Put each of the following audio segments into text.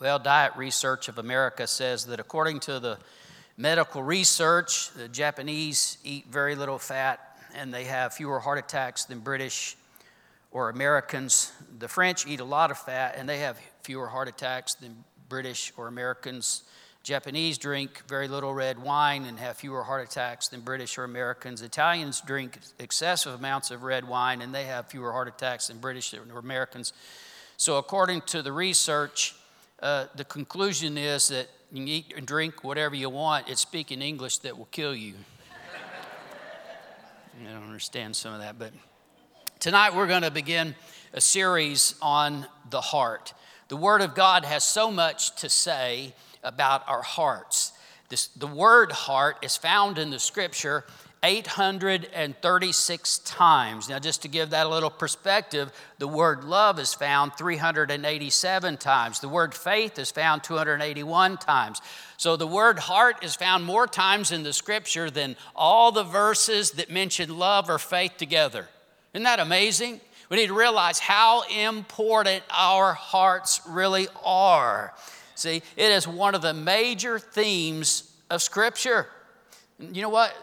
Well, Diet Research of America says that according to the medical research, the Japanese eat very little fat and they have fewer heart attacks than British or Americans. The French eat a lot of fat and they have fewer heart attacks than British or Americans. Japanese drink very little red wine and have fewer heart attacks than British or Americans. Italians drink excessive amounts of red wine and they have fewer heart attacks than British or Americans. So, according to the research, uh, the conclusion is that you can eat and drink whatever you want. It's speaking English that will kill you. I don't understand some of that, but tonight we're going to begin a series on the heart. The Word of God has so much to say about our hearts. This, the word heart is found in the scripture 836 times. Now, just to give that a little perspective, the word love is found 387 times. The word faith is found 281 times. So, the word heart is found more times in the scripture than all the verses that mention love or faith together. Isn't that amazing? We need to realize how important our hearts really are. See, it is one of the major themes of Scripture. You know what?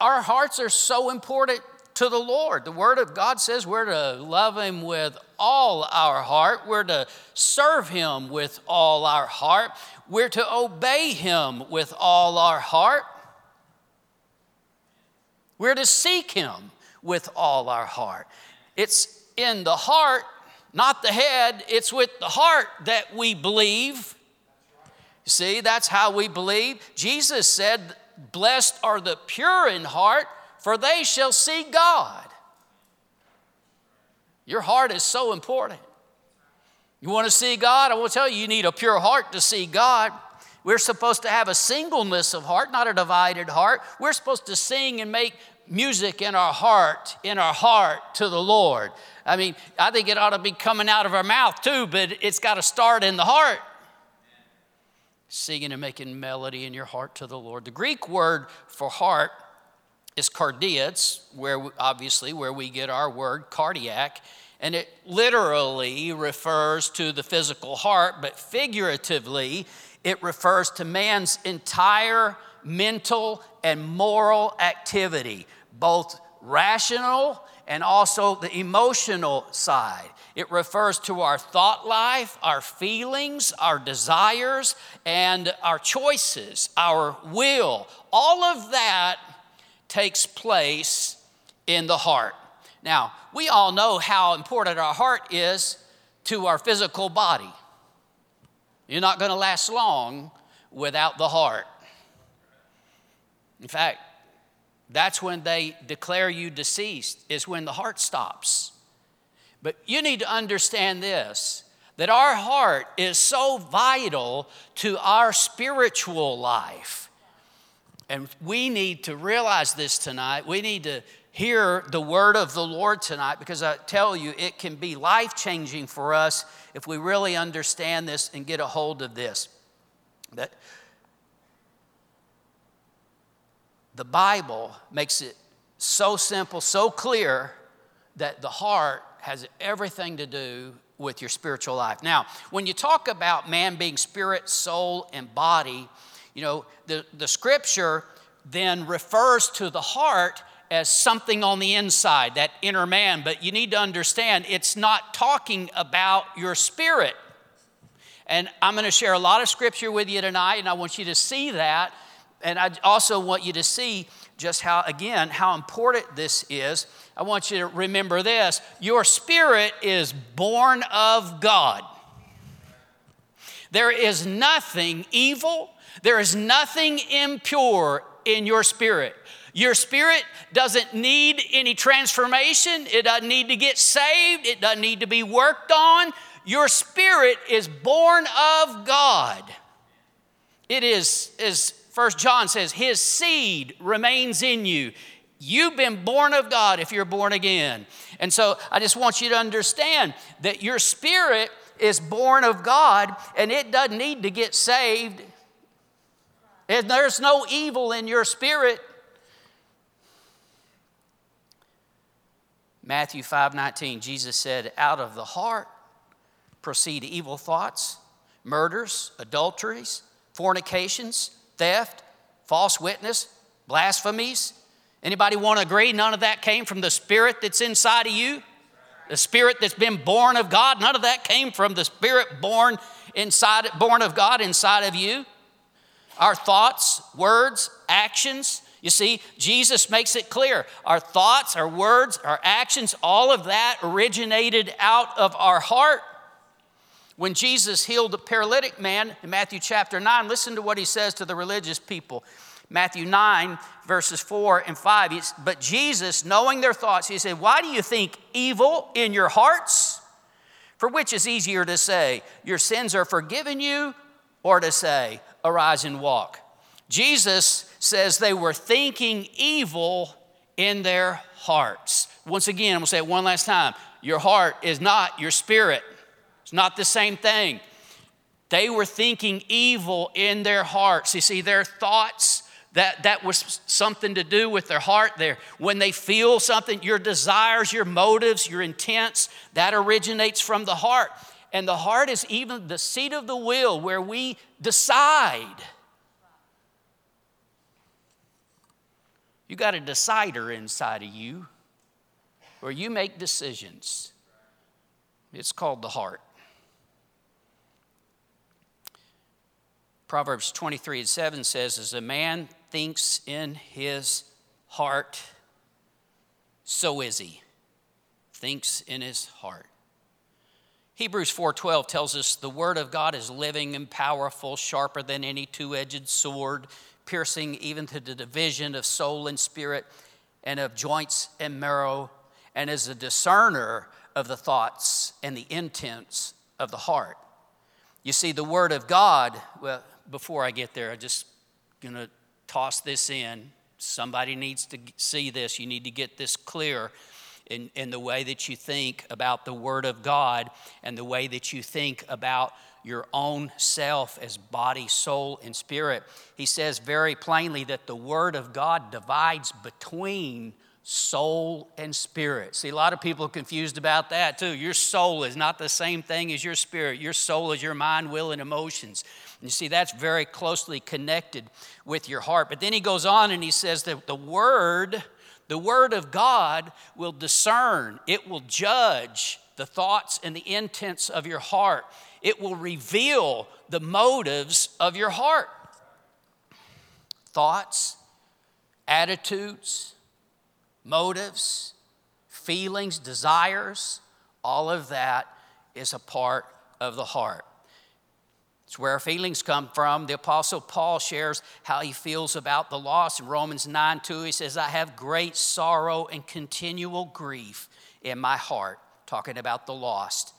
Our hearts are so important to the Lord. The Word of God says we're to love Him with all our heart, we're to serve Him with all our heart, we're to obey Him with all our heart, we're to seek Him with all our heart. It's in the heart, not the head, it's with the heart that we believe. See, that's how we believe. Jesus said, Blessed are the pure in heart, for they shall see God. Your heart is so important. You want to see God? I will tell you, you need a pure heart to see God. We're supposed to have a singleness of heart, not a divided heart. We're supposed to sing and make music in our heart, in our heart to the Lord. I mean, I think it ought to be coming out of our mouth too, but it's got to start in the heart singing and making melody in your heart to the Lord. The Greek word for heart is kardias, where obviously where we get our word cardiac, and it literally refers to the physical heart, but figuratively it refers to man's entire mental and moral activity, both rational and also the emotional side. It refers to our thought life, our feelings, our desires, and our choices, our will. All of that takes place in the heart. Now, we all know how important our heart is to our physical body. You're not going to last long without the heart. In fact, that's when they declare you deceased, is when the heart stops. But you need to understand this that our heart is so vital to our spiritual life. And we need to realize this tonight. We need to hear the word of the Lord tonight because I tell you, it can be life changing for us if we really understand this and get a hold of this. That the Bible makes it so simple, so clear that the heart has everything to do with your spiritual life. Now, when you talk about man being spirit, soul, and body, you know, the, the scripture then refers to the heart as something on the inside, that inner man. But you need to understand it's not talking about your spirit. And I'm going to share a lot of scripture with you tonight, and I want you to see that. And I also want you to see just how, again, how important this is I want you to remember this your spirit is born of God. There is nothing evil, there is nothing impure in your spirit. Your spirit doesn't need any transformation, it doesn't need to get saved, it doesn't need to be worked on. Your spirit is born of God. It is, as First John says, his seed remains in you. You've been born of God if you're born again. And so I just want you to understand that your spirit is born of God and it doesn't need to get saved. And there's no evil in your spirit. Matthew 5 19, Jesus said, Out of the heart proceed evil thoughts, murders, adulteries, fornications, theft, false witness, blasphemies. Anybody want to agree none of that came from the spirit that's inside of you? The spirit that's been born of God, none of that came from the spirit born inside born of God inside of you. Our thoughts, words, actions, you see, Jesus makes it clear. Our thoughts, our words, our actions, all of that originated out of our heart. When Jesus healed the paralytic man in Matthew chapter 9, listen to what he says to the religious people. Matthew 9, verses 4 and 5. but Jesus, knowing their thoughts, he said, Why do you think evil in your hearts? For which is easier to say, Your sins are forgiven you, or to say, Arise and walk? Jesus says they were thinking evil in their hearts. Once again, I'm gonna say it one last time. Your heart is not your spirit, it's not the same thing. They were thinking evil in their hearts. You see, their thoughts that, that was something to do with their heart there. When they feel something, your desires, your motives, your intents, that originates from the heart. And the heart is even the seat of the will where we decide. You got a decider inside of you where you make decisions. It's called the heart. Proverbs 23 and 7 says, As a man thinks in his heart, so is he. Thinks in his heart. Hebrews 4:12 tells us the word of God is living and powerful, sharper than any two-edged sword, piercing even to the division of soul and spirit and of joints and marrow, and is a discerner of the thoughts and the intents of the heart. You see, the Word of God, well, before I get there, I'm just going to toss this in. Somebody needs to see this. You need to get this clear in, in the way that you think about the Word of God and the way that you think about your own self as body, soul, and spirit. He says very plainly that the Word of God divides between soul and spirit. See, a lot of people are confused about that too. Your soul is not the same thing as your spirit. Your soul is your mind, will, and emotions. You see, that's very closely connected with your heart. But then he goes on and he says that the Word, the Word of God, will discern, it will judge the thoughts and the intents of your heart it will reveal the motives of your heart. Thoughts, attitudes, motives, feelings, desires, all of that is a part of the heart. It's where our feelings come from. The Apostle Paul shares how he feels about the loss. In Romans 9 2, he says, I have great sorrow and continual grief in my heart, talking about the lost.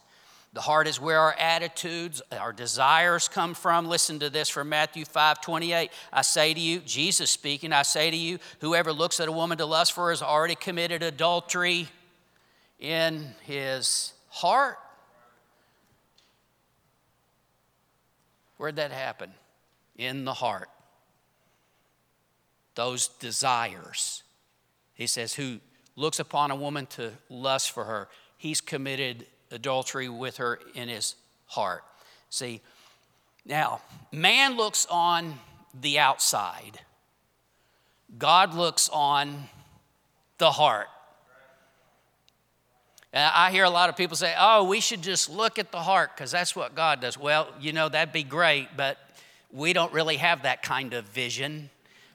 The heart is where our attitudes, our desires come from. Listen to this from Matthew 5 28. I say to you, Jesus speaking, I say to you, whoever looks at a woman to lust for her has already committed adultery in his heart. Where'd that happen? In the heart. Those desires. He says, who looks upon a woman to lust for her, he's committed adultery with her in his heart. See, now, man looks on the outside, God looks on the heart. And I hear a lot of people say, oh, we should just look at the heart because that's what God does. Well, you know, that'd be great, but we don't really have that kind of vision.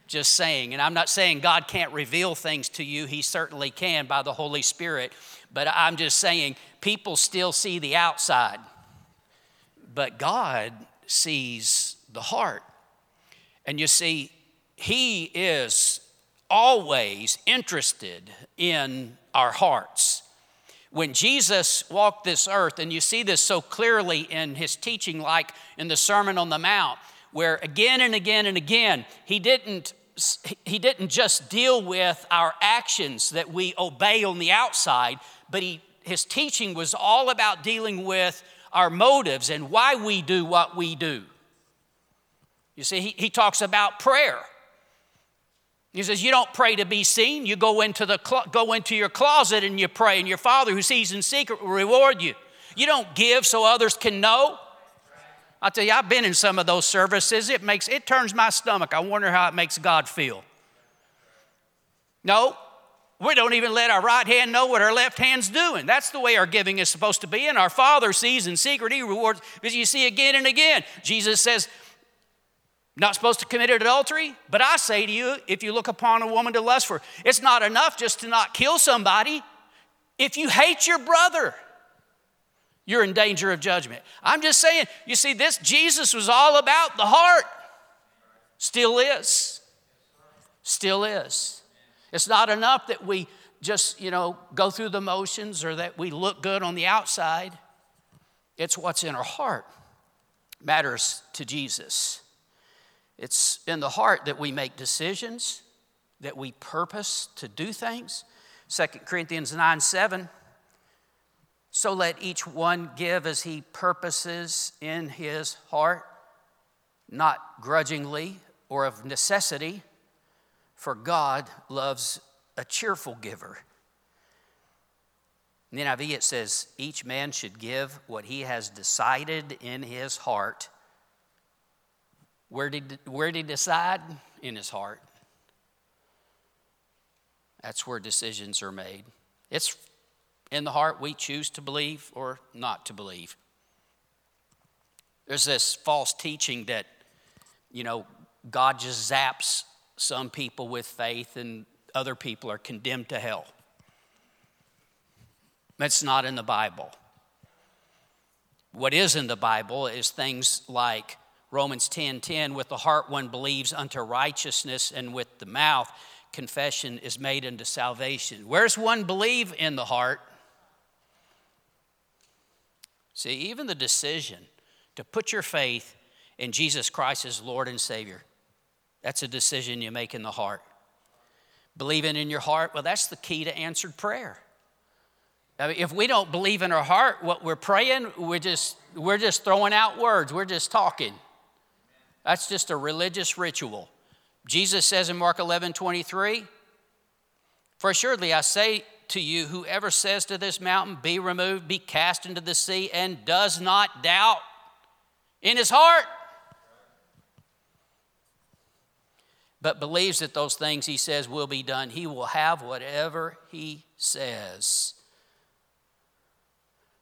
Just saying. And I'm not saying God can't reveal things to you, He certainly can by the Holy Spirit. But I'm just saying, people still see the outside, but God sees the heart. And you see, He is always interested in our hearts. When Jesus walked this earth, and you see this so clearly in his teaching, like in the Sermon on the Mount, where again and again and again, he didn't he didn't just deal with our actions that we obey on the outside, but he, his teaching was all about dealing with our motives and why we do what we do. You see, he, he talks about prayer. He says, You don't pray to be seen. You go into, the go into your closet and you pray, and your Father who sees in secret will reward you. You don't give so others can know. I tell you, I've been in some of those services. It makes it turns my stomach. I wonder how it makes God feel. No, we don't even let our right hand know what our left hand's doing. That's the way our giving is supposed to be. And our Father sees in secret, He rewards, because you see again and again. Jesus says, not supposed to commit adultery, but I say to you, if you look upon a woman to lust for, it's not enough just to not kill somebody. If you hate your brother, you're in danger of judgment. I'm just saying, you see, this Jesus was all about the heart. Still is. Still is. It's not enough that we just, you know, go through the motions or that we look good on the outside. It's what's in our heart matters to Jesus. It's in the heart that we make decisions, that we purpose to do things. 2 Corinthians 9 7. So let each one give as he purposes in his heart, not grudgingly or of necessity, for God loves a cheerful giver. In the NIV, it says, each man should give what he has decided in his heart where did, where did he decide? In his heart. That's where decisions are made. It's in the heart we choose to believe or not to believe. There's this false teaching that, you know, God just zaps some people with faith and other people are condemned to hell. That's not in the Bible. What is in the Bible is things like Romans 10 10, with the heart one believes unto righteousness, and with the mouth confession is made unto salvation. Where's one believe in the heart? See, even the decision to put your faith in Jesus Christ as Lord and Savior, that's a decision you make in the heart. Believing in your heart, well, that's the key to answered prayer. I mean, if we don't believe in our heart what we're praying, we're just, we're just throwing out words, we're just talking. That's just a religious ritual. Jesus says in Mark 11 23, For assuredly I say to you, whoever says to this mountain, Be removed, be cast into the sea, and does not doubt in his heart, but believes that those things he says will be done, he will have whatever he says.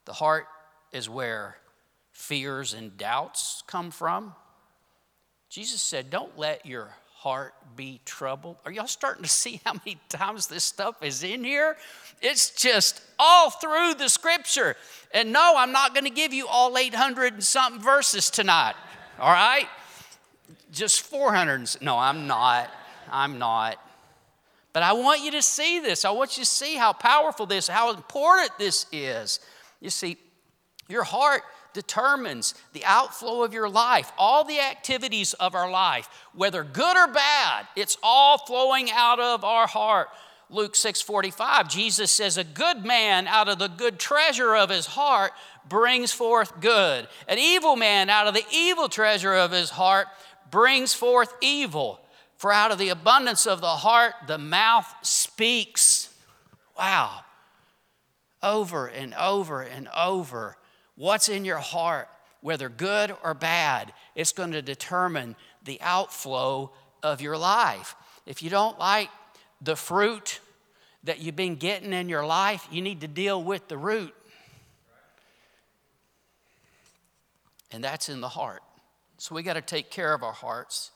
The heart is where fears and doubts come from. Jesus said, Don't let your heart be troubled. Are y'all starting to see how many times this stuff is in here? It's just all through the scripture. And no, I'm not going to give you all 800 and something verses tonight, all right? Just 400. No, I'm not. I'm not. But I want you to see this. I want you to see how powerful this, how important this is. You see, your heart determines the outflow of your life. All the activities of our life, whether good or bad, it's all flowing out of our heart. Luke 6:45, Jesus says, "A good man out of the good treasure of his heart brings forth good. An evil man out of the evil treasure of his heart brings forth evil. For out of the abundance of the heart the mouth speaks." Wow. Over and over and over What's in your heart, whether good or bad, it's going to determine the outflow of your life. If you don't like the fruit that you've been getting in your life, you need to deal with the root. And that's in the heart. So we got to take care of our hearts.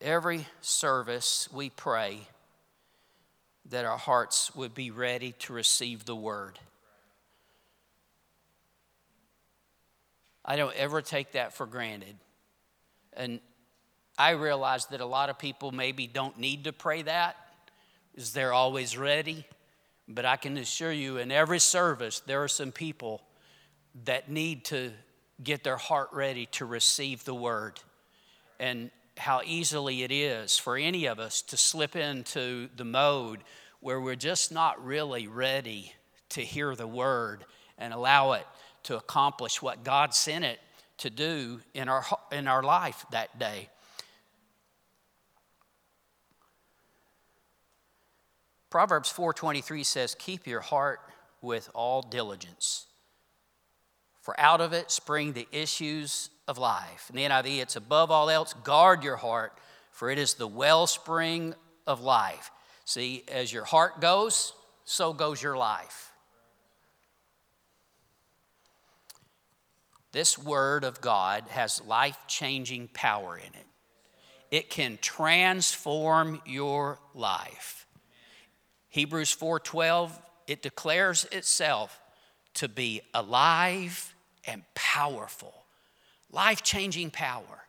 Every service we pray that our hearts would be ready to receive the word. I don't ever take that for granted. And I realize that a lot of people maybe don't need to pray that, is they're always ready. But I can assure you, in every service, there are some people that need to get their heart ready to receive the word. And how easily it is for any of us to slip into the mode where we're just not really ready to hear the word and allow it to accomplish what God sent it to do in our, in our life that day. Proverbs 4:23 says, "Keep your heart with all diligence, for out of it spring the issues of life. In the NIV, it's above all else, guard your heart, for it is the wellspring of life. See, as your heart goes, so goes your life. This word of God has life changing power in it. It can transform your life. Hebrews 4:12 it declares itself to be alive and powerful. Life-changing power.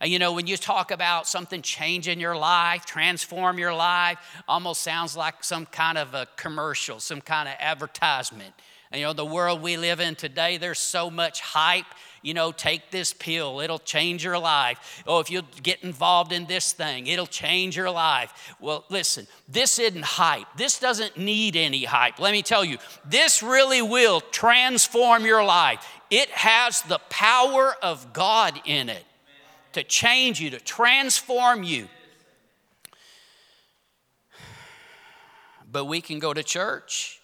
And you know, when you talk about something changing your life, transform your life, almost sounds like some kind of a commercial, some kind of advertisement. And you know, the world we live in today, there's so much hype you know, take this pill, it'll change your life. Oh, if you get involved in this thing, it'll change your life. Well, listen, this isn't hype. This doesn't need any hype. Let me tell you, this really will transform your life. It has the power of God in it to change you, to transform you. But we can go to church.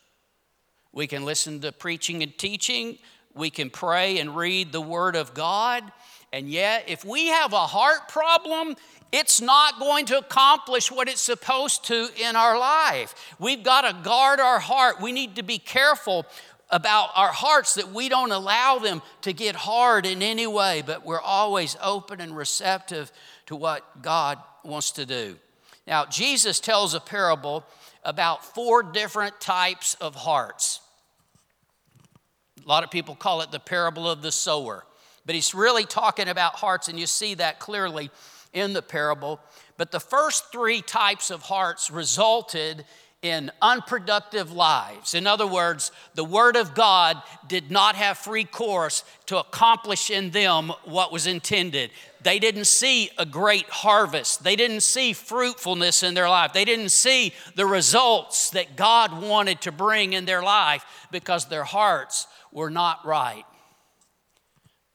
We can listen to preaching and teaching we can pray and read the Word of God. And yet, if we have a heart problem, it's not going to accomplish what it's supposed to in our life. We've got to guard our heart. We need to be careful about our hearts that we don't allow them to get hard in any way, but we're always open and receptive to what God wants to do. Now, Jesus tells a parable about four different types of hearts. A lot of people call it the parable of the sower, but he's really talking about hearts, and you see that clearly in the parable. But the first three types of hearts resulted in unproductive lives. In other words, the Word of God did not have free course to accomplish in them what was intended. They didn't see a great harvest. They didn't see fruitfulness in their life. They didn't see the results that God wanted to bring in their life because their hearts were not right.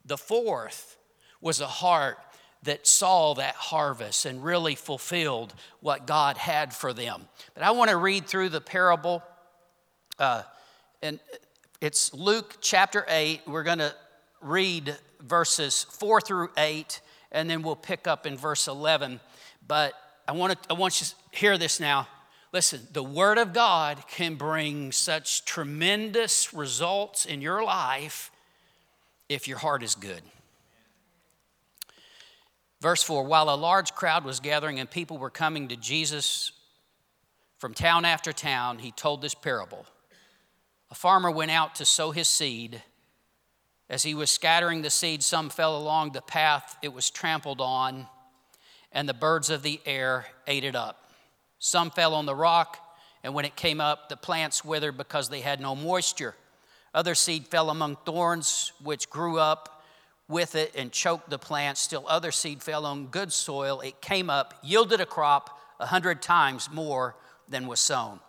The fourth was a heart that saw that harvest and really fulfilled what God had for them. But I want to read through the parable, uh, and it's Luke chapter 8. We're going to read verses 4 through 8, and then we'll pick up in verse 11. But I want, to, I want you to hear this now. Listen, the Word of God can bring such tremendous results in your life if your heart is good. Verse 4 While a large crowd was gathering and people were coming to Jesus from town after town, he told this parable. A farmer went out to sow his seed. As he was scattering the seed, some fell along the path, it was trampled on, and the birds of the air ate it up. Some fell on the rock, and when it came up, the plants withered because they had no moisture. Other seed fell among thorns, which grew up with it and choked the plants. Still, other seed fell on good soil. It came up, yielded a crop a hundred times more than was sown.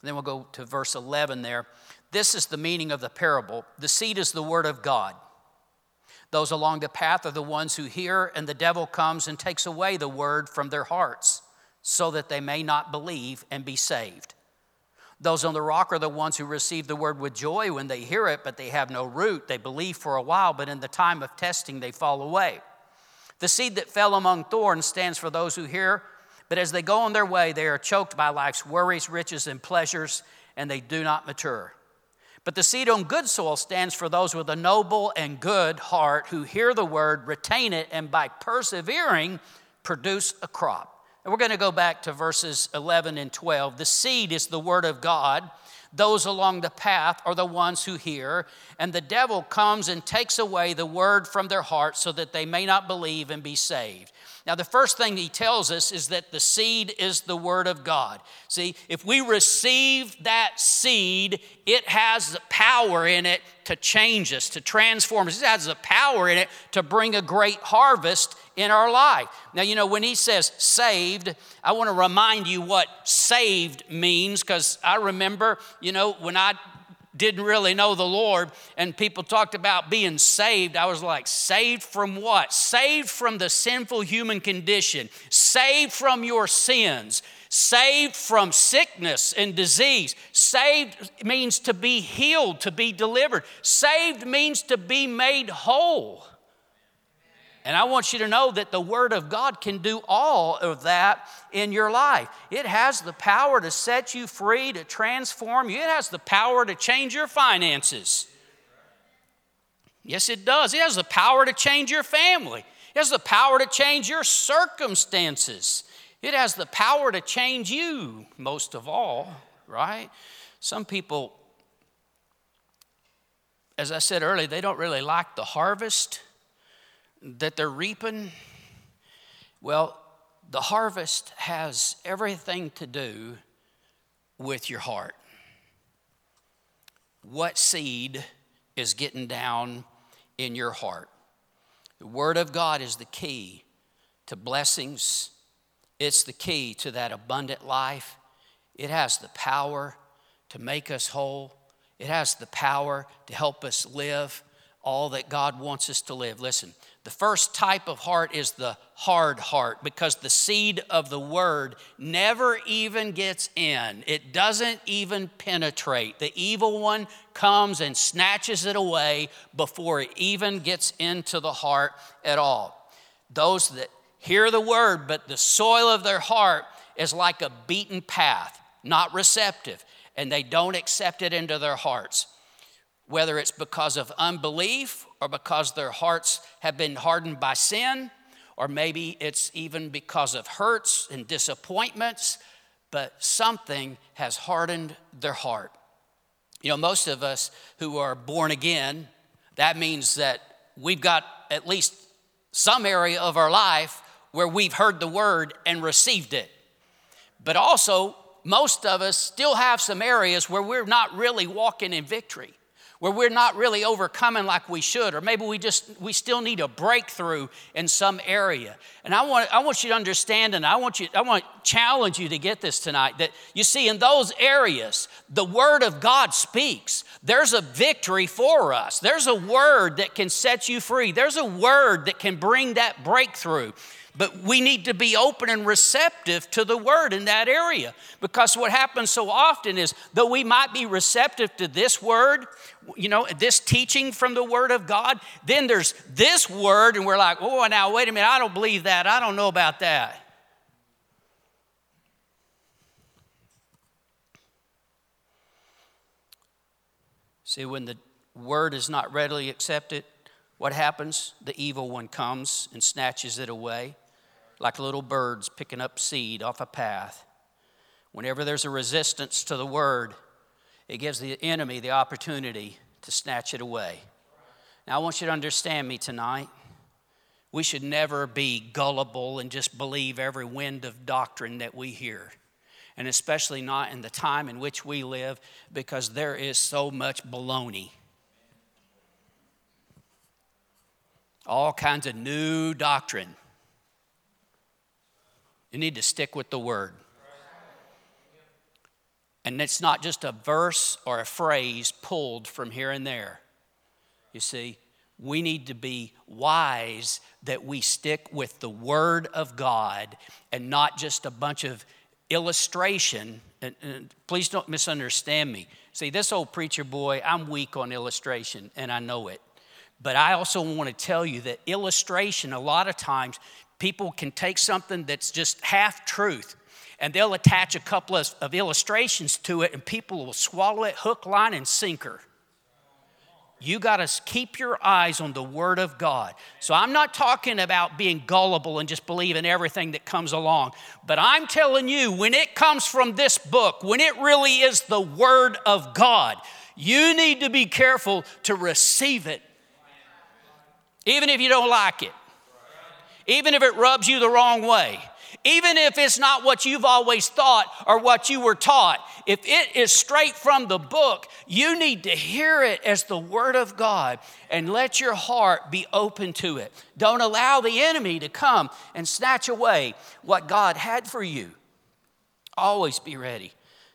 And then we'll go to verse 11 there. This is the meaning of the parable. The seed is the word of God. Those along the path are the ones who hear, and the devil comes and takes away the word from their hearts so that they may not believe and be saved. Those on the rock are the ones who receive the word with joy when they hear it, but they have no root. They believe for a while, but in the time of testing, they fall away. The seed that fell among thorns stands for those who hear, but as they go on their way, they are choked by life's worries, riches, and pleasures, and they do not mature. But the seed on good soil stands for those with a noble and good heart who hear the word, retain it, and by persevering, produce a crop. And we're going to go back to verses 11 and 12. The seed is the word of God. Those along the path are the ones who hear, and the devil comes and takes away the word from their hearts so that they may not believe and be saved. Now, the first thing he tells us is that the seed is the Word of God. See, if we receive that seed, it has the power in it to change us, to transform us. It has the power in it to bring a great harvest in our life. Now, you know, when he says saved, I want to remind you what saved means because I remember, you know, when I didn't really know the Lord and people talked about being saved, I was like, saved from what? Saved from the sinful human condition, saved from your sins, saved from sickness and disease. Saved means to be healed, to be delivered. Saved means to be made whole. And I want you to know that the Word of God can do all of that in your life. It has the power to set you free, to transform you, it has the power to change your finances. Yes, it does. It has the power to change your family, it has the power to change your circumstances. It has the power to change you, most of all, right? Some people, as I said earlier, they don't really like the harvest that they're reaping? Well, the harvest has everything to do with your heart. What seed is getting down in your heart? The Word of God is the key to blessings, it's the key to that abundant life. It has the power to make us whole, it has the power to help us live all that God wants us to live. Listen, the first type of heart is the hard heart because the seed of the word never even gets in. It doesn't even penetrate. The evil one comes and snatches it away before it even gets into the heart at all. Those that hear the word, but the soil of their heart is like a beaten path, not receptive, and they don't accept it into their hearts whether it's because of unbelief or because their hearts have been hardened by sin, or maybe it's even because of hurts and disappointments, but something has hardened their heart. You know, most of us who are born again, that means that we've got at least some area of our life where we've heard the word and received it. But also, most of us still have some areas where we're not really walking in victory where we're not really overcoming like we should or maybe we just we still need a breakthrough in some area. And i want i want you to understand and i want you i want to challenge you to get this tonight that you see in those areas the word of god speaks. There's a victory for us. There's a word that can set you free. There's a word that can bring that breakthrough. But we need to be open and receptive to the word in that area because what happens so often is though we might be receptive to this word, you know, this teaching from the word of God, then there's this word, and we're like, oh, now wait a minute, I don't believe that. I don't know about that. See, when the word is not readily accepted, what happens? The evil one comes and snatches it away like little birds picking up seed off a path. Whenever there's a resistance to the word, it gives the enemy the opportunity to snatch it away. Now, I want you to understand me tonight. We should never be gullible and just believe every wind of doctrine that we hear. And especially not in the time in which we live, because there is so much baloney. All kinds of new doctrine. You need to stick with the word. And it's not just a verse or a phrase pulled from here and there. You see, we need to be wise that we stick with the Word of God and not just a bunch of illustration. And, and, please don't misunderstand me. See, this old preacher boy, I'm weak on illustration, and I know it. But I also want to tell you that illustration, a lot of times, people can take something that's just half truth and they'll attach a couple of, of, illustrations to it and people will swallow it hook, line, and sinker. You got to keep your eyes on the Word of God. So I'm not talking about being gullible and just believing everything that comes along, but I'm telling you, when it comes from this book, when it really is the Word of God, you need to be careful to receive it, even if you don't like it even if it rubs you the wrong way, even if it's not what you've always thought or what you were taught, if it is straight from the book, you need to hear it as the Word of God and let your heart be open to it. Don't allow the enemy to come and snatch away what God had for you. Always be ready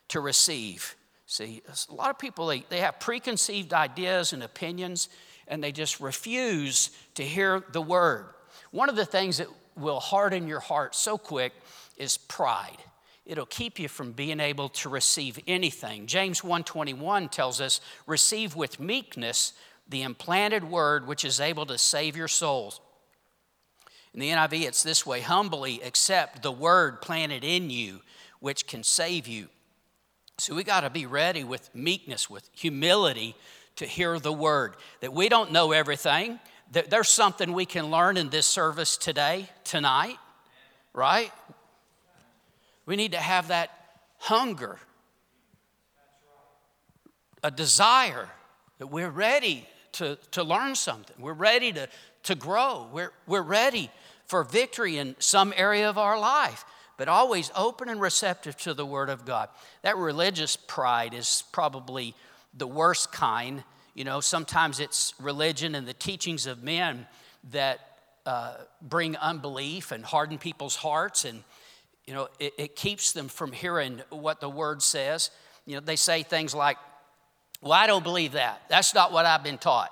to receive See, a lot of people, they, they have preconceived ideas and opinions, and they just refuse to hear the word. One of the things that will harden your heart so quick is pride. It'll keep you from being able to receive anything. James 1:21 tells us, "Receive with meekness the implanted word which is able to save your souls." In the NIV, it's this way humbly accept the word planted in you, which can save you. So we got to be ready with meekness, with humility to hear the word. That we don't know everything. There's something we can learn in this service today, tonight, right? We need to have that hunger, a desire that we're ready to, to learn something. We're ready to, to grow. We're, we're ready for victory in some area of our life, but always open and receptive to the Word of God. That religious pride is probably the worst kind. You know, sometimes it's religion and the teachings of men that uh, bring unbelief and harden people's hearts, and, you know, it, it keeps them from hearing what the Word says. You know, they say things like, Well, I don't believe that. That's not what I've been taught.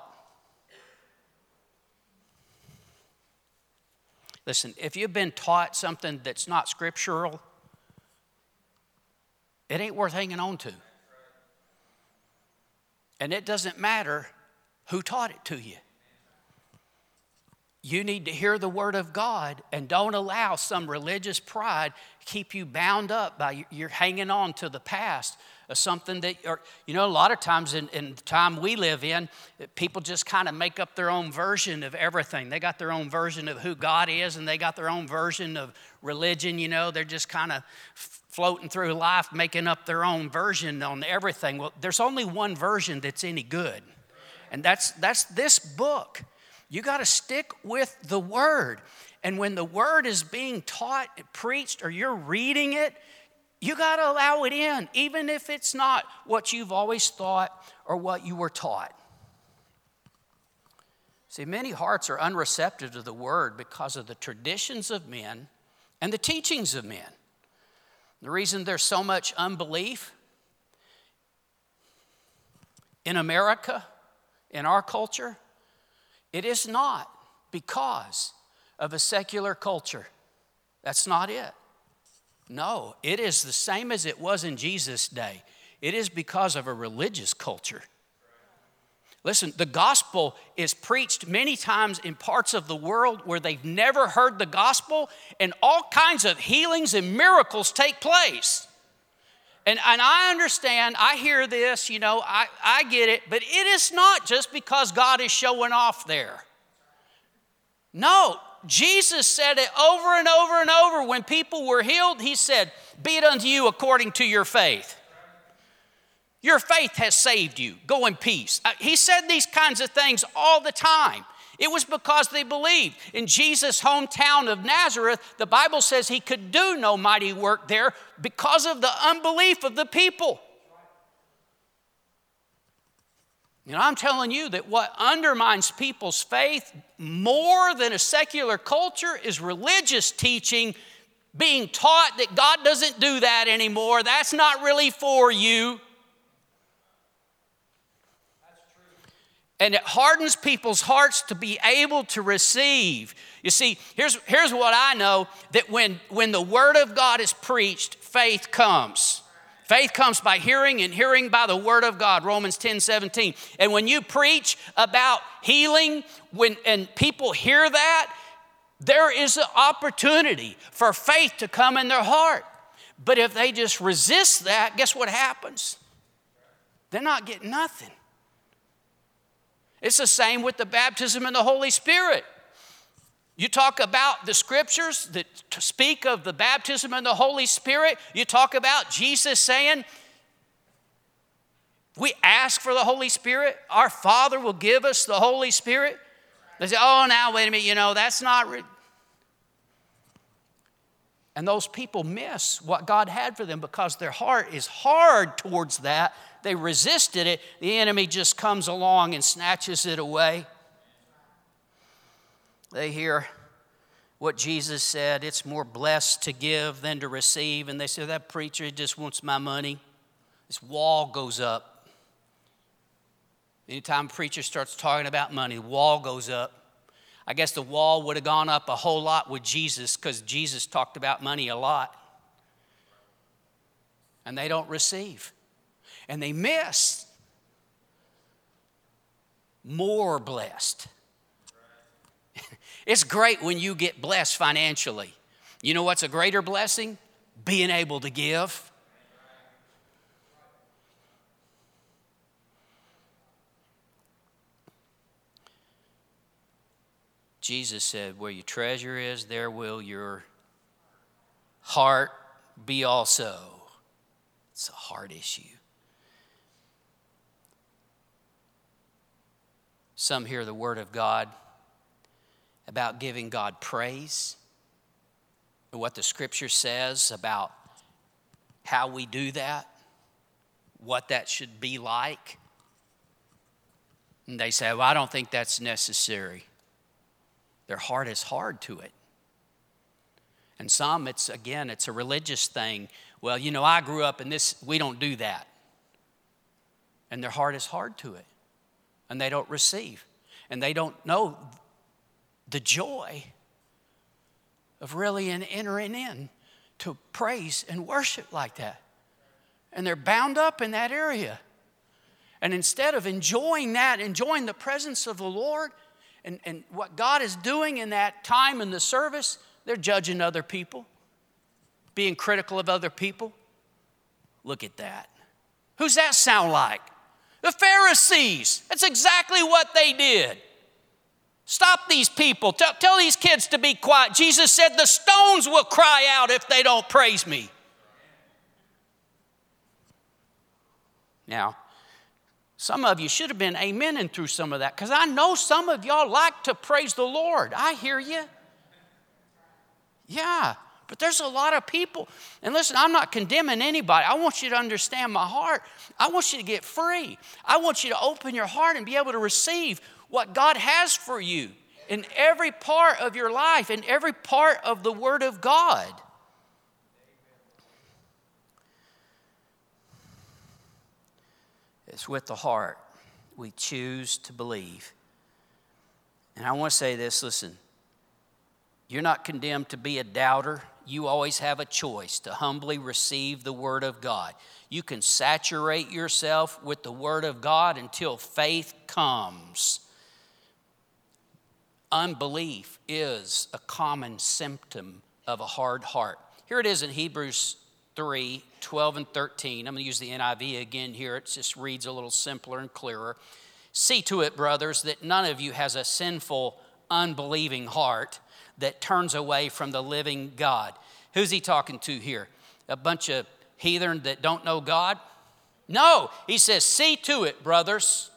Listen, if you've been taught something that's not scriptural, it ain't worth hanging on to. And it doesn't matter who taught it to you. You need to hear the word of God and don't allow some religious pride keep you bound up by you're hanging on to the past of something that, or, you know, a lot of times in, in the time we live in, people just kind of make up their own version of everything. They got their own version of who God is and they got their own version of religion, you know, they're just kind of floating through life making up their own version on everything. Well, there's only one version that's any good, and that's, that's this book. You got to stick with the word. And when the word is being taught, preached, or you're reading it, you got to allow it in, even if it's not what you've always thought or what you were taught. See, many hearts are unreceptive to the word because of the traditions of men and the teachings of men. The reason there's so much unbelief in America, in our culture, it is not because of a secular culture. That's not it. No, it is the same as it was in Jesus' day. It is because of a religious culture. Listen, the gospel is preached many times in parts of the world where they've never heard the gospel, and all kinds of healings and miracles take place. And, and I understand, I hear this, you know, I, I get it, but it is not just because God is showing off there. No, Jesus said it over and over and over when people were healed. He said, Be it unto you according to your faith. Your faith has saved you. Go in peace. Uh, he said these kinds of things all the time. It was because they believed. In Jesus' hometown of Nazareth, the Bible says he could do no mighty work there because of the unbelief of the people. Know, I'm telling you that what undermines people's faith more than a secular culture is religious teaching being taught that God doesn't do that anymore. That's not really for you. And it hardens people's hearts to be able to receive. You see, here's, here's what I know that when, when the Word of God is preached, faith comes. Faith comes by hearing, and hearing by the word of God, Romans 10 17. And when you preach about healing, when, and people hear that, there is an opportunity for faith to come in their heart. But if they just resist that, guess what happens? They're not getting nothing. It's the same with the baptism in the Holy Spirit. You talk about the scriptures that speak of the baptism in the Holy Spirit. You talk about Jesus saying, we ask for the Holy Spirit, our Father will give us the Holy Spirit. They say, oh, now, wait a minute, you know, that's not. Re-. And those people miss what God had for them because their heart is hard towards that. They resisted it. The enemy just comes along and snatches it away. They hear what Jesus said it's more blessed to give than to receive. And they say, that preacher just wants my money. this wall goes up. Anytime a preacher starts talking about money, the wall goes up. I guess the wall would have gone up a whole lot with Jesus because Jesus talked about money a lot. And they don't receive. And they miss more blessed. it's great when you get blessed financially. You know what's a greater blessing? Being able to give. Jesus said, Where your treasure is, there will your heart be also. It's a heart issue. Some hear the word of God about giving God praise, what the scripture says about how we do that, what that should be like. And they say, Well, I don't think that's necessary. Their heart is hard to it. And some, it's again, it's a religious thing. Well, you know, I grew up in this, we don't do that. And their heart is hard to it. And they don't receive. And they don't know the joy of really entering in to praise and worship like that. And they're bound up in that area. And instead of enjoying that, enjoying the presence of the Lord, and, and what God is doing in that time in the service, they're judging other people, being critical of other people. Look at that. Who's that sound like? The Pharisees. That's exactly what they did. Stop these people. Tell, tell, these kids to be quiet. Jesus said, The stones will cry out if they don't praise me. Now, some of you should have been amening through some of that because I know some of y'all like to praise the Lord. I hear you. Yeah, but there's a lot of people. And listen, I'm not condemning anybody. I want you to understand my heart. I want you to get free. I want you to open your heart and be able to receive what God has for you in every part of your life, in every part of the Word of God. It's with the heart we choose to believe. And I want to say this listen, you're not condemned to be a doubter. You always have a choice to humbly receive the Word of God. You can saturate yourself with the Word of God until faith comes. Unbelief is a common symptom of a hard heart. Here it is in Hebrews 3 12 and 13. I'm going to use the NIV again here. It just reads a little simpler and clearer. See to it, brothers, that none of you has a sinful, unbelieving heart that turns away from the living God. Who's he talking to here? A bunch of heathen that don't know God? No, he says, See to it, brothers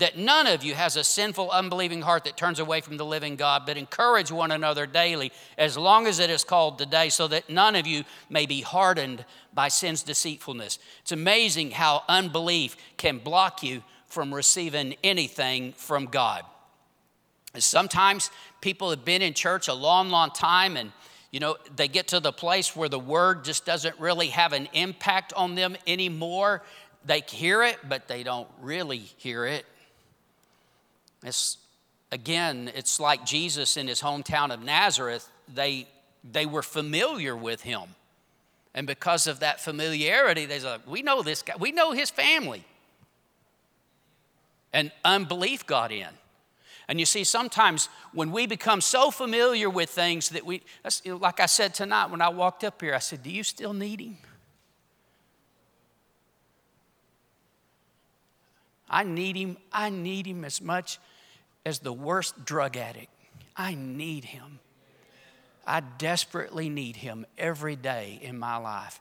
that none of you has a sinful, unbelieving heart that turns away from the living God, but encourage one another daily, as long as it is called today, so that none of you may be hardened by sin's deceitfulness. It's amazing how unbelief can block you from receiving anything from God. Sometimes people have been in church a long, long time and you know, they get to the place where the word just doesn't really have an impact on them anymore. They hear it, but they don't really hear it. It's, again, it's like Jesus in his hometown of Nazareth, they, they were familiar with him. And because of that familiarity, they said, We know this guy, we know his family. And unbelief got in. And you see, sometimes when we become so familiar with things that we, you know, like I said tonight when I walked up here, I said, Do you still need him? I need him. I need him as much as the worst drug addict. I need him. I desperately need him every day in my life.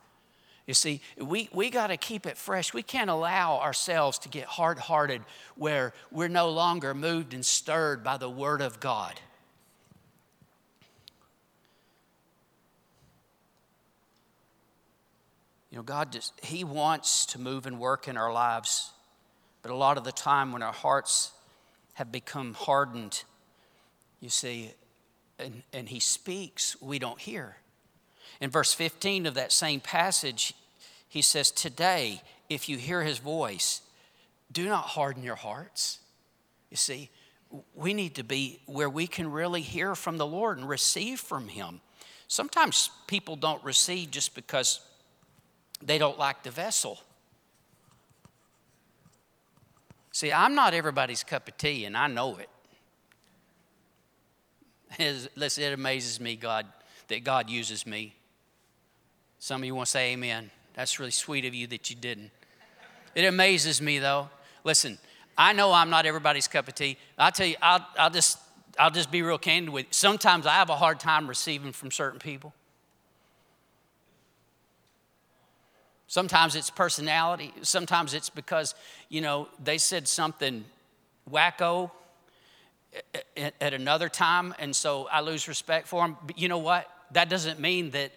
You see, we, we got to keep it fresh. We can't allow ourselves to get hard hearted where we're no longer moved and stirred by the Word of God. You know, God just, He wants to move and work in our lives, but a lot of the time when our hearts have become hardened, you see, and, and he speaks, we don't hear. In verse 15 of that same passage, he says, Today, if you hear his voice, do not harden your hearts. You see, we need to be where we can really hear from the Lord and receive from him. Sometimes people don't receive just because they don't like the vessel. See, I'm not everybody's cup of tea, and I know it. It amazes me, God, that God uses me. Some of you want to say amen. That's really sweet of you that you didn't. It amazes me, though. Listen, I know I'm not everybody's cup of tea. I'll tell you, I'll, I'll, just, I'll just be real candid with you. Sometimes I have a hard time receiving from certain people. Sometimes it's personality. Sometimes it's because, you know, they said something wacko at another time, and so I lose respect for them. But you know what? That doesn't mean that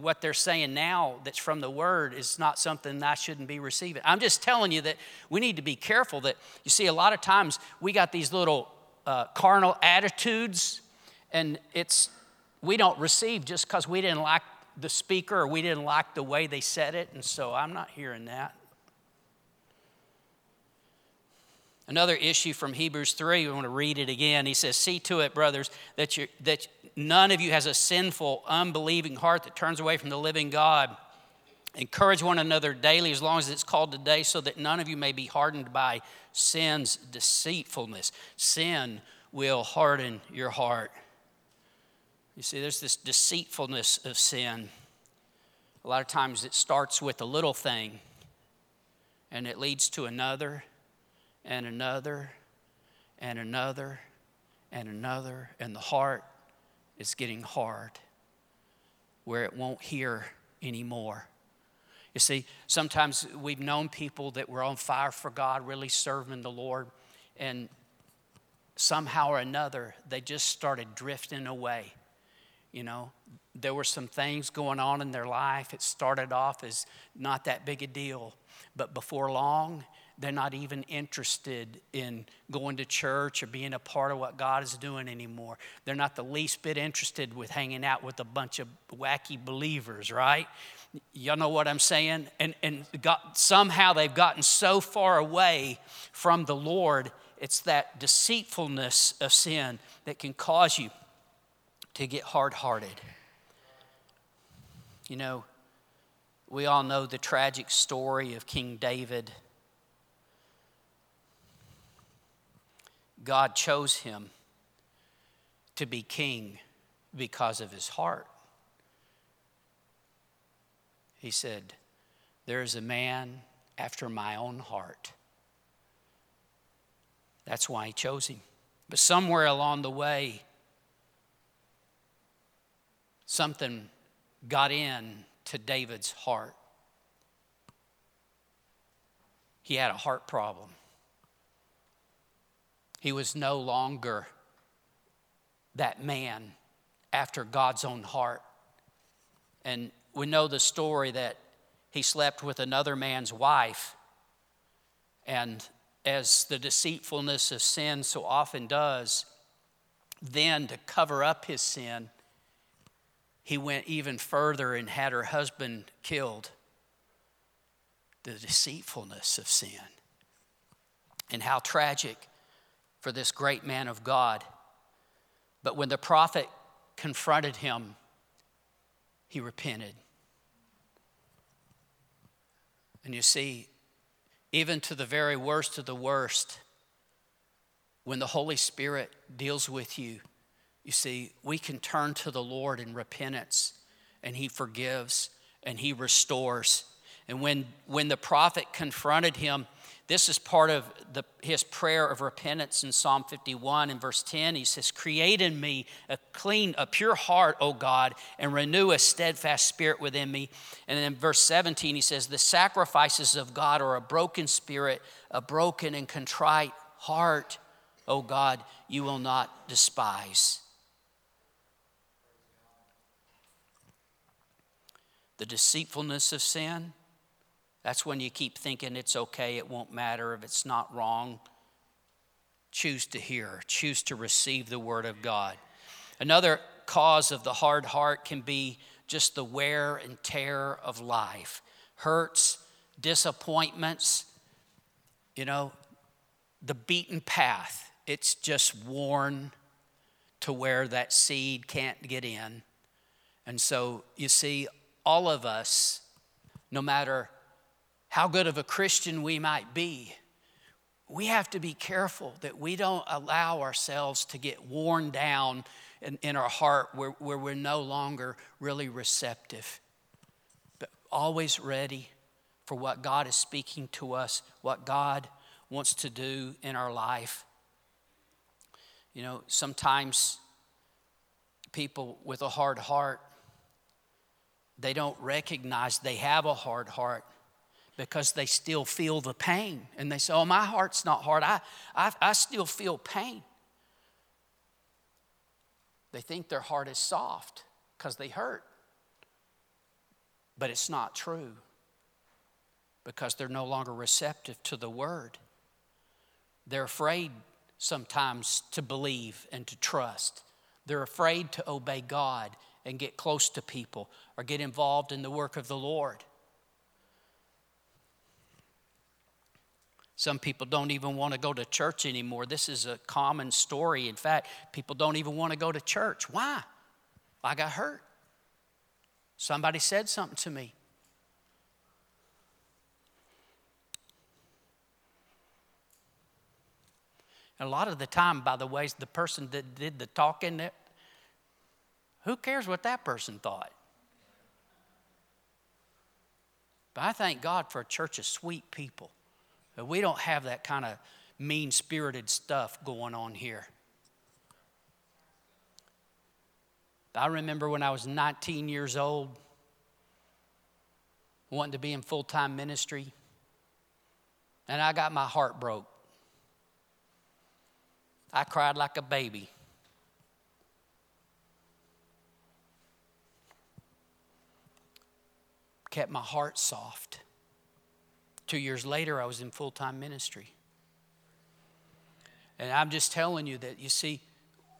what they're saying now that's from the word is not something I shouldn't be receiving. I'm just telling you that we need to be careful that you see, a lot of times we got these little uh, carnal attitudes, and it's we don't receive just because we didn't like the speaker or we didn't like the way they said it, and so I'm not hearing that. Another issue from Hebrews 3, we want to read it again. He says, See to it, brothers, that, you that none of you has a sinful, unbelieving heart that turns away from the living God. Encourage one another daily as long as it's called today, so that none of you may be hardened by sin's deceitfulness. Sin will harden your heart. You see, there's this deceitfulness of sin. A lot of times it starts with a little thing and it leads to another and another and another and another, and the heart is getting hard where it won't hear anymore. You see, sometimes we've known people that were on fire for God, really serving the Lord, and somehow or another they just started drifting away. You know, there were some things going on in their life. It started off as not that big a deal, but before long, they're not even interested in going to church or being a part of what God is doing anymore. They're not the least bit interested with hanging out with a bunch of wacky believers, right? Y'all know what I'm saying? And, and got, somehow they've gotten so far away from the Lord, it's that deceitfulness of sin that can cause you to get hard hearted. You know, we all know the tragic story of King David God chose him to be king because of his heart. He said, There is a man after my own heart. That's why he chose him. But somewhere along the way, something got in to David's heart. He had a heart problem. He was no longer that man after God's own heart. And we know the story that he slept with another man's wife. And as the deceitfulness of sin so often does, then to cover up his sin, he went even further and had her husband killed. The deceitfulness of sin. And how tragic for this great man of God. But when the prophet confronted him, he repented. And you see, even to the very worst of the worst, when the Holy Spirit deals with you, you see, we can turn to the Lord in repentance, and He forgives and He restores. And when, when the prophet confronted him, this is part of the, his prayer of repentance in Psalm 51 in verse 10. He says, Create in me a clean, a pure heart, O God, and renew a steadfast spirit within me. And then in verse 17, he says, The sacrifices of God are a broken spirit, a broken and contrite heart, O God, you will not despise. The deceitfulness of sin that's when you keep thinking it's okay, it won't matter if it's not wrong. Choose to hear, choose to receive the word of God. Another cause of the hard heart can be just the wear and tear of life hurts, disappointments, you know, the beaten path. It's just worn to where that seed can't get in. And so you see, all of us, no matter how good of a Christian we might be, we have to be careful that we don't allow ourselves to get worn down in, in our heart where, where we're no longer really receptive, but always ready for what God is speaking to us, what God wants to do in our life. You know, sometimes people with a hard heart, they don't recognize they have a hard heart because they still feel the pain. And they say, Oh, my heart's not hard. I, I, I still feel pain. They think their heart is soft because they hurt. But it's not true because they're no longer receptive to the word. They're afraid sometimes to believe and to trust. They're afraid to obey God and get close to people or get involved in the work of the Lord. Some people don't even want to go to church anymore. This is a common story. In fact, people don't even want to go to church. Why? I got hurt. Somebody said something to me. And a lot of the time, by the way, the person that did the talking, who cares what that person thought? But I thank God for a church of sweet people we don't have that kind of mean spirited stuff going on here. I remember when I was 19 years old, wanting to be in full time ministry, and I got my heart broke. I cried like a baby. Kept my heart soft. Two years later, I was in full time ministry. And I'm just telling you that, you see,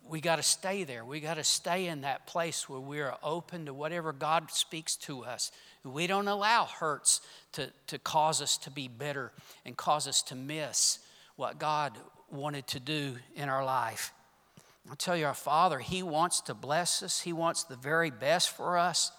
we got to stay there. We got to stay in that place where we are open to whatever God speaks to us. We don't allow hurts to, to cause us to be bitter and cause us to miss what God wanted to do in our life. I'll tell you, our Father, He wants to bless us, He wants the very best for us,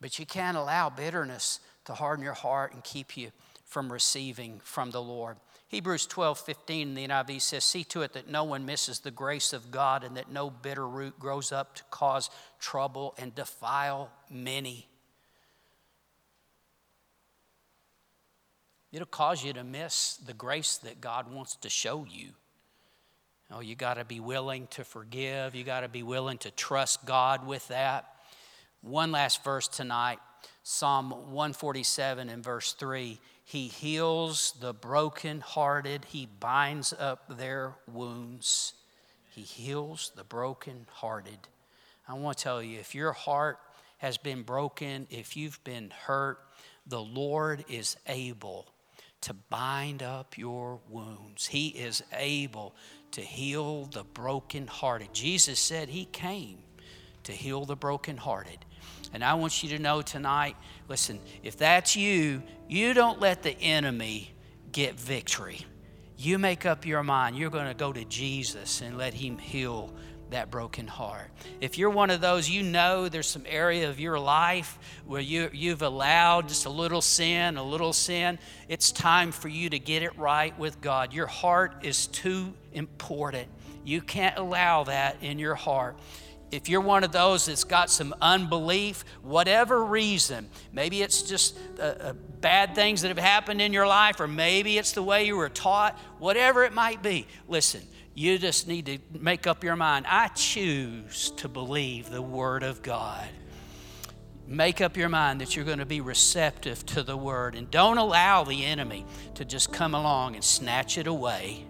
but you can't allow bitterness to harden your heart and keep you from receiving from the Lord. Hebrews 12, 15 in the NIV says, See to it that no one misses the grace of God and that no bitter root grows up to cause trouble and defile many. It'll cause you to miss the grace that God wants to show you. Oh, you got to be willing to forgive. You got to be willing to trust God with that. One last verse tonight Psalm 147 and verse 3. He heals the brokenhearted, He binds up their wounds. He heals the brokenhearted. I want to tell you if your heart has been broken, if you've been hurt, the Lord is able to bind up your wounds. He is able to heal the brokenhearted. Jesus said He came to heal the brokenhearted. And I want you to know tonight listen, if that's you, you don't let the enemy get victory. You make up your mind. You're going to go to Jesus and let Him heal that broken heart. If you're one of those, you know there's some area of your life where you, you've allowed just a little sin, a little sin. It's time for you to get it right with God. Your heart is too important. You can't allow that in your heart if you're one of those that's got some unbelief, whatever reason, maybe it's just uh, uh, bad things that have happened in your life, or maybe it's the way you were taught, whatever it might be, listen, you just need to make up your mind. I choose to believe the Word of God. Make up your mind that you're going to be receptive to the Word and don't allow the enemy to just come along and snatch it away.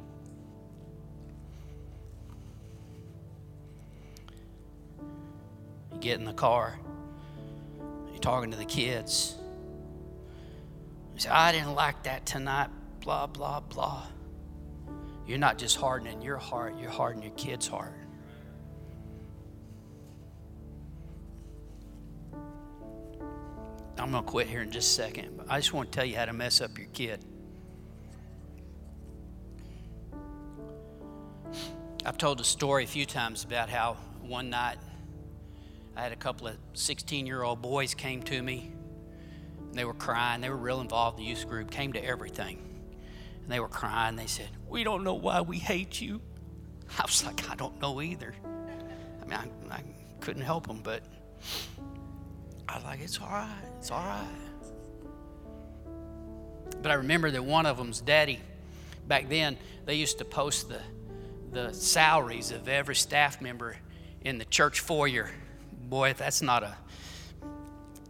Get in the car. You're talking to the kids. You say, I didn't like that tonight, blah, blah, blah. You're not just hardening your heart, you're hardening your kid's heart. I'm going to quit here in just a second. but I just want to tell you how to mess up your kid. I've told a story a few times about how one night I had a couple of 16 year old boys came to me. And they were crying. They were real involved in the youth group, came to everything. And they were crying. They said, We don't know why we hate you. I was like, I don't know either. I mean, I, I couldn't help them, but I was like, It's all right. It's all right. But I remember that one of them's daddy, back then, they used to post the, the salaries of every staff member in the church foyer. Boy, that's not a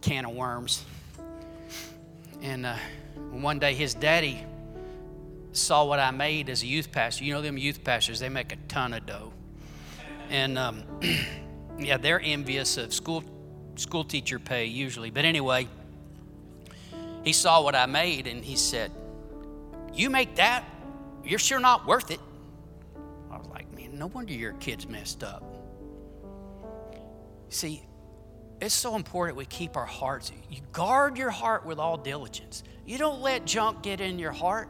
can of worms. And uh, one day his daddy saw what I made as a youth pastor. You know, them youth pastors, they make a ton of dough. And um, yeah, they're envious of school, school teacher pay usually. But anyway, he saw what I made and he said, You make that? You're sure not worth it. I was like, Man, no wonder your kid's messed up. See, it's so important we keep our hearts. You guard your heart with all diligence. You don't let junk get in your heart.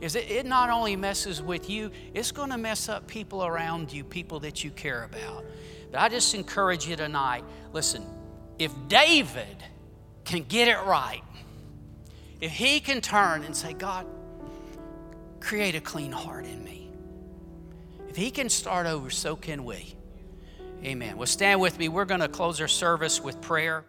Is it, it not only messes with you, it's going to mess up people around you, people that you care about. But I just encourage you tonight listen, if David can get it right, if he can turn and say, God, create a clean heart in me, if he can start over, so can we. Amen. Well, stand with me. We're going to close our service with prayer.